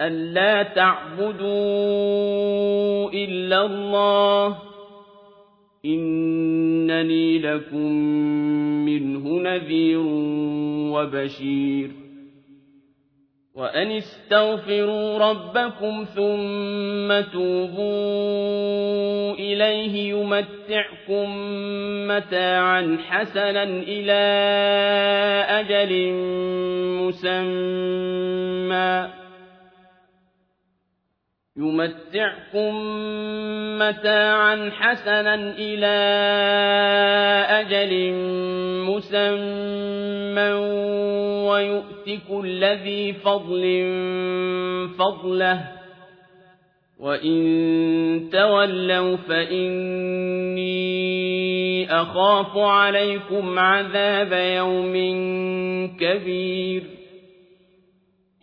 ألا تعبدوا إلا الله إنني لكم منه نذير وبشير وأن استغفروا ربكم ثم توبوا إليه يمتعكم متاعا حسنا إلى أجل مسمى يمتعكم متاعا حسنا إلى أجل مسمى ويؤتك الذي فضل فضله وإن تولوا فإني أخاف عليكم عذاب يوم كبير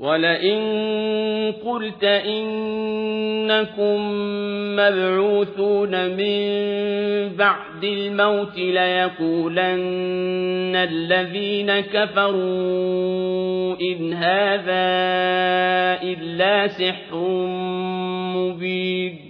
ولئن قلت إنكم مبعوثون من بعد الموت ليقولن الذين كفروا إن هذا إلا سحر مبين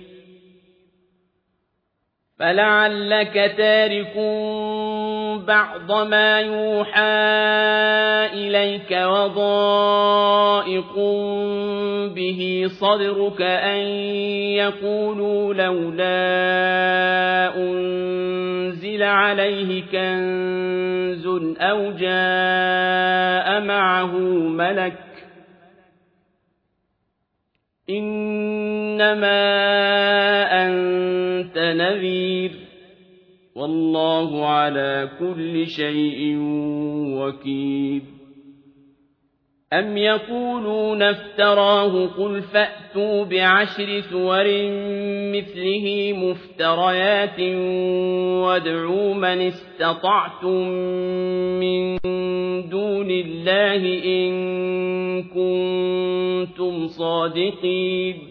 فلعلك تارك بعض ما يوحى إليك وضائق به صدرك أن يقولوا لولا أنزل عليه كنز أو جاء معه ملك إنما أنت نذير. والله على كل شيء وكيل. أَمْ يَقُولُونَ افْتَرَاهُ قُلْ فَأْتُوا بِعَشْرِ سُوَرٍ مِثْلِهِ مُفْتَرَيَاتٍ وَادْعُوا مَنِ اسْتَطَعْتُم مِّن دُونِ اللَّهِ إِن كُنتُمْ صَادِقِينَ.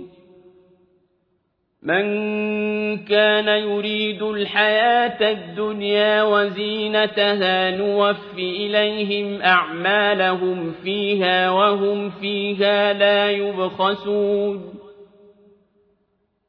مَن كَانَ يُرِيدُ الْحَيَاةَ الدُّنْيَا وَزِينَتَهَا نُوَفِّ إِلَيْهِمْ أَعْمَالَهُمْ فِيهَا وَهُمْ فِيهَا لَا يُبْخَسُونَ.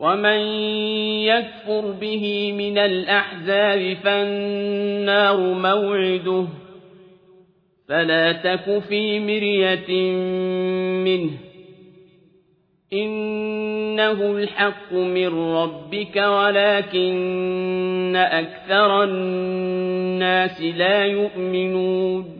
وَمَن يَكْفُرْ بِهِ مِنَ الْأَحْزَابِ فَالنَّارُ مَوْعِدُهُ ۚ فَلَا تَكُ فِي مِرْيَةٍ مِّنْهُ ۚ إِنَّهُ الْحَقُّ مِن رَّبِّكَ وَلَٰكِنَّ أَكْثَرَ النَّاسِ لَا يُؤْمِنُونَ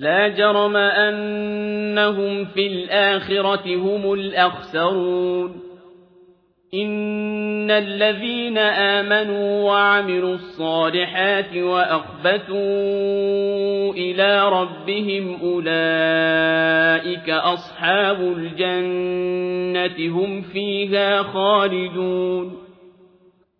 لَا جَرَمَ أَنَّهُمْ فِي الْآخِرَةِ هُمُ الْأَخْسَرُونَ. إِنَّ الَّذِينَ آمَنُوا وَعَمِلُوا الصَّالِحَاتِ وَأَخْبَتُوا إِلَىٰ رَبِّهِمْ أُولَٰئِكَ أَصْحَابُ الْجَنَّةِ ۖ هُمْ فِيهَا خَالِدُونَ.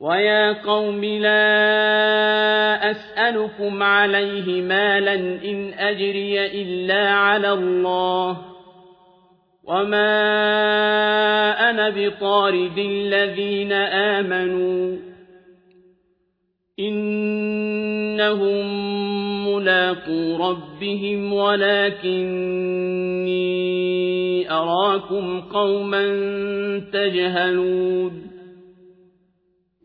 ويا قوم لا أسألكم عليه مالا إن أجري إلا على الله وما أنا بطارد الذين آمنوا إنهم ملاقو ربهم ولكني أراكم قوما تجهلون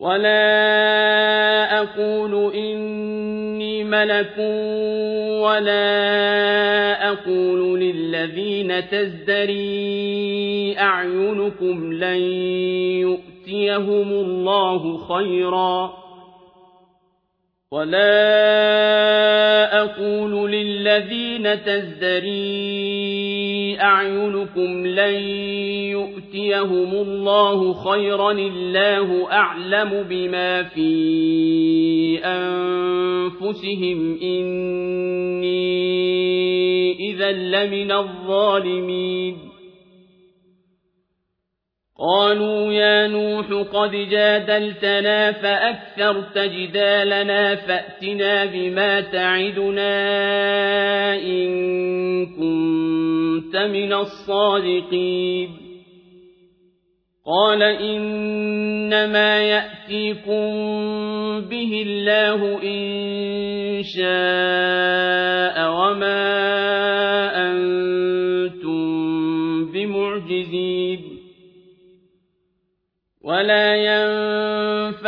ولا أقول إني ملك ولا أقول للذين تزدري أعينكم لن يؤتيهم الله خيرا ولا أقول للذين تزدري أعينكم لن يؤتيهم الله خيرا الله أعلم بما في أنفسهم إني إذا لمن الظالمين قالوا يا نوح قد جادلتنا فأكثرت جدالنا فأتنا بما تعدنا إن كنت من الصادقين. قال إنما يأتيكم به الله إن شاء وما أنتم بمعجزين. ولا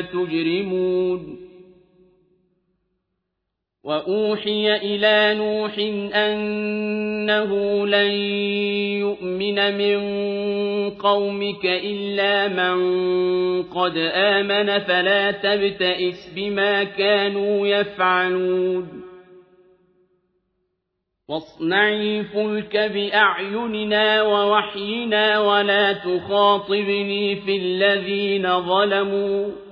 تجرمون. وأوحي إلى نوح أنه لن يؤمن من قومك إلا من قد آمن فلا تبتئس بما كانوا يفعلون. واصنعي فلك بأعيننا ووحينا ولا تخاطبني في الذين ظلموا.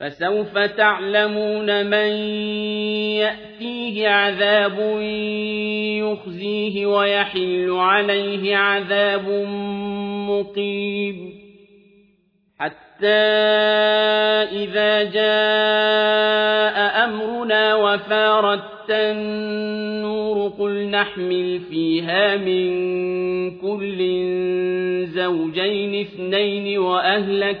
فسوف تعلمون من يأتيه عذاب يخزيه ويحل عليه عذاب مقيم. حتى إذا جاء أمرنا وفارت النور قل نحمل فيها من كل زوجين اثنين وأهلك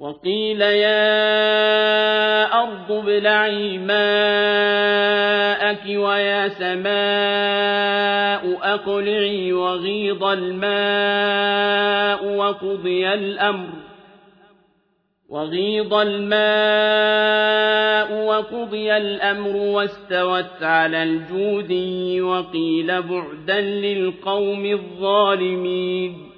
وقيل يا أرض ابلعي ماءك ويا سماء أقلعي وغيض الماء وقضي الأمر وغيض الماء وقضي الأمر واستوت على الجودي وقيل بعدا للقوم الظالمين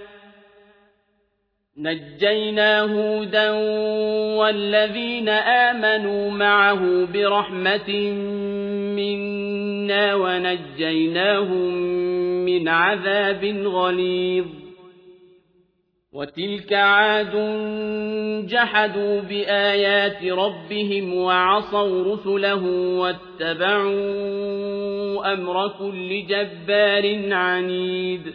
نجينا هودا والذين آمنوا معه برحمة منا ونجيناهم من عذاب غليظ. وتلك عاد جحدوا بآيات ربهم وعصوا رسله واتبعوا أمر كل جبار عنيد.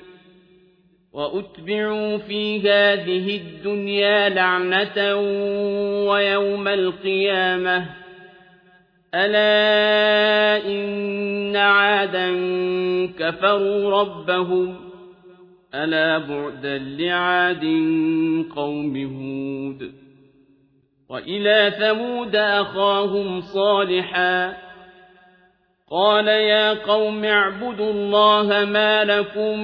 وأتبعوا في هذه الدنيا لعنة ويوم القيامة. ألا إن عادا كفروا ربهم ألا بعدا لعاد قوم هود. وإلى ثمود أخاهم صالحا قال يا قوم اعبدوا الله ما لكم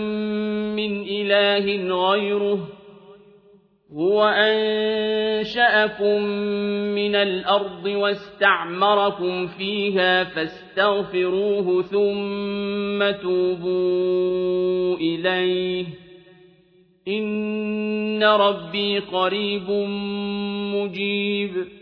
من إله غيره هو أنشأكم من الأرض واستعمركم فيها فاستغفروه ثم توبوا إليه إن ربي قريب مجيب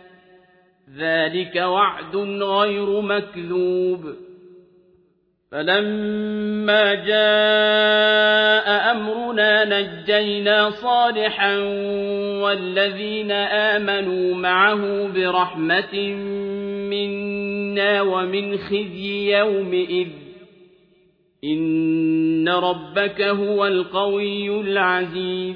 ذلك وعد غير مكذوب. فلما جاء أمرنا نجينا صالحا والذين آمنوا معه برحمة منا ومن خزي يومئذ. إن ربك هو القوي العزيز.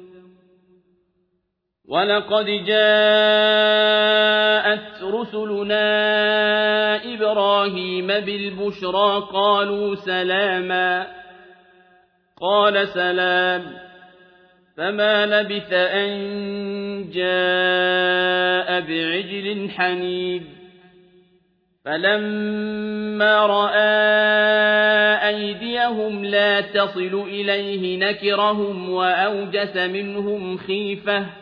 ولقد جاءت رسلنا إبراهيم بالبشرى قالوا سلاما قال سلام فما لبث أن جاء بعجل حنيد فلما رأى أيديهم لا تصل إليه نكرهم وأوجس منهم خيفة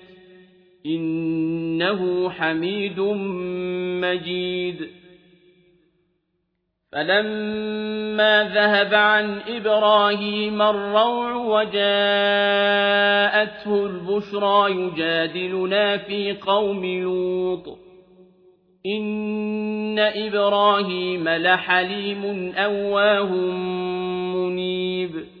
إنه حميد مجيد. فلما ذهب عن إبراهيم الروع وجاءته البشرى يجادلنا في قوم لوط. إن إبراهيم لحليم أواه منيب.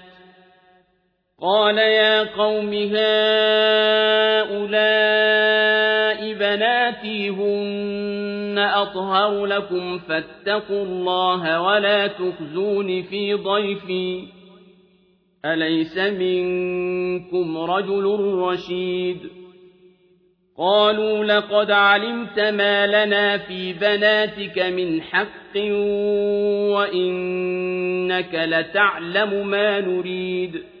قال يا قوم هؤلاء بناتي هن أطهر لكم فاتقوا الله ولا تخزون في ضيفي. أليس منكم رجل رشيد؟ قالوا لقد علمت ما لنا في بناتك من حق وإنك لتعلم ما نريد.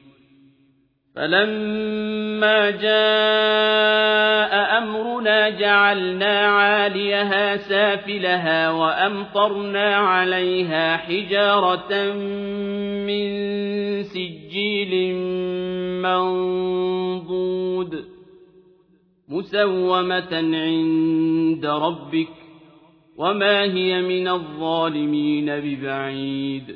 فلما جاء أمرنا جعلنا عاليها سافلها وأمطرنا عليها حجارة من سجيل منضود مسومة عند ربك وما هي من الظالمين ببعيد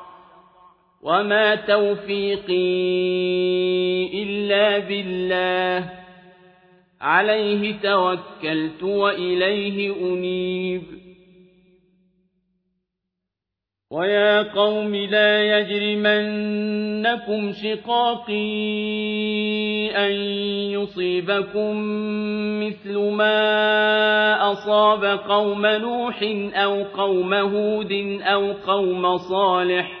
وما توفيقي إلا بالله عليه توكلت وإليه أنيب ويا قوم لا يجرمنكم شقاقي أن يصيبكم مثل ما أصاب قوم نوح أو قوم هود أو قوم صالح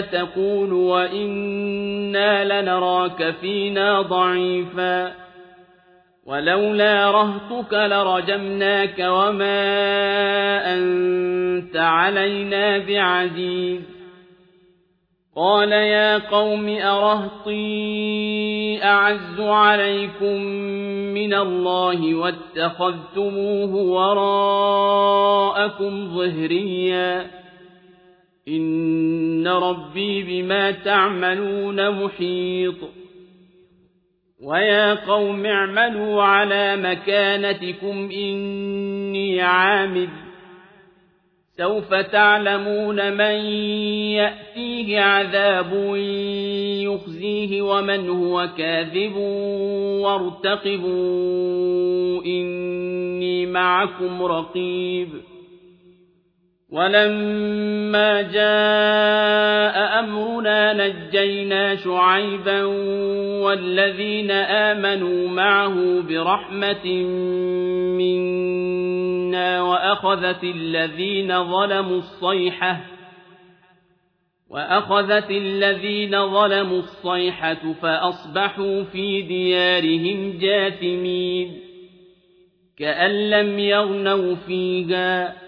تقول وإنا لنراك فينا ضعيفا ولولا رهتك لرجمناك وما أنت علينا بعزيز قال يا قوم أرهطي أعز عليكم من الله واتخذتموه وراءكم ظهريا إن ربي بما تعملون محيط. ويا قوم اعملوا على مكانتكم إني عامل. سوف تعلمون من يأتيه عذاب يخزيه ومن هو كاذب وارتقبوا إني معكم رقيب. ولما جاء أمرنا نجينا شعيبا والذين آمنوا معه برحمة منا وأخذت الذين ظلموا الصيحة وأخذت الذين ظلموا الصيحة فأصبحوا في ديارهم جاثمين كأن لم يغنوا فيها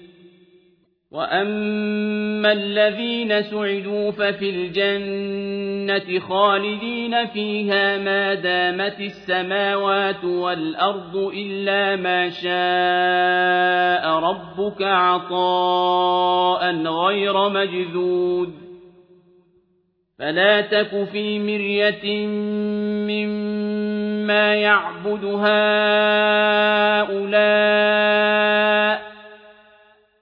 وأما الذين سعدوا ففي الجنة خالدين فيها ما دامت السماوات والأرض إلا ما شاء ربك عطاء غير مجذود فلا تك في مرية مما يعبد هؤلاء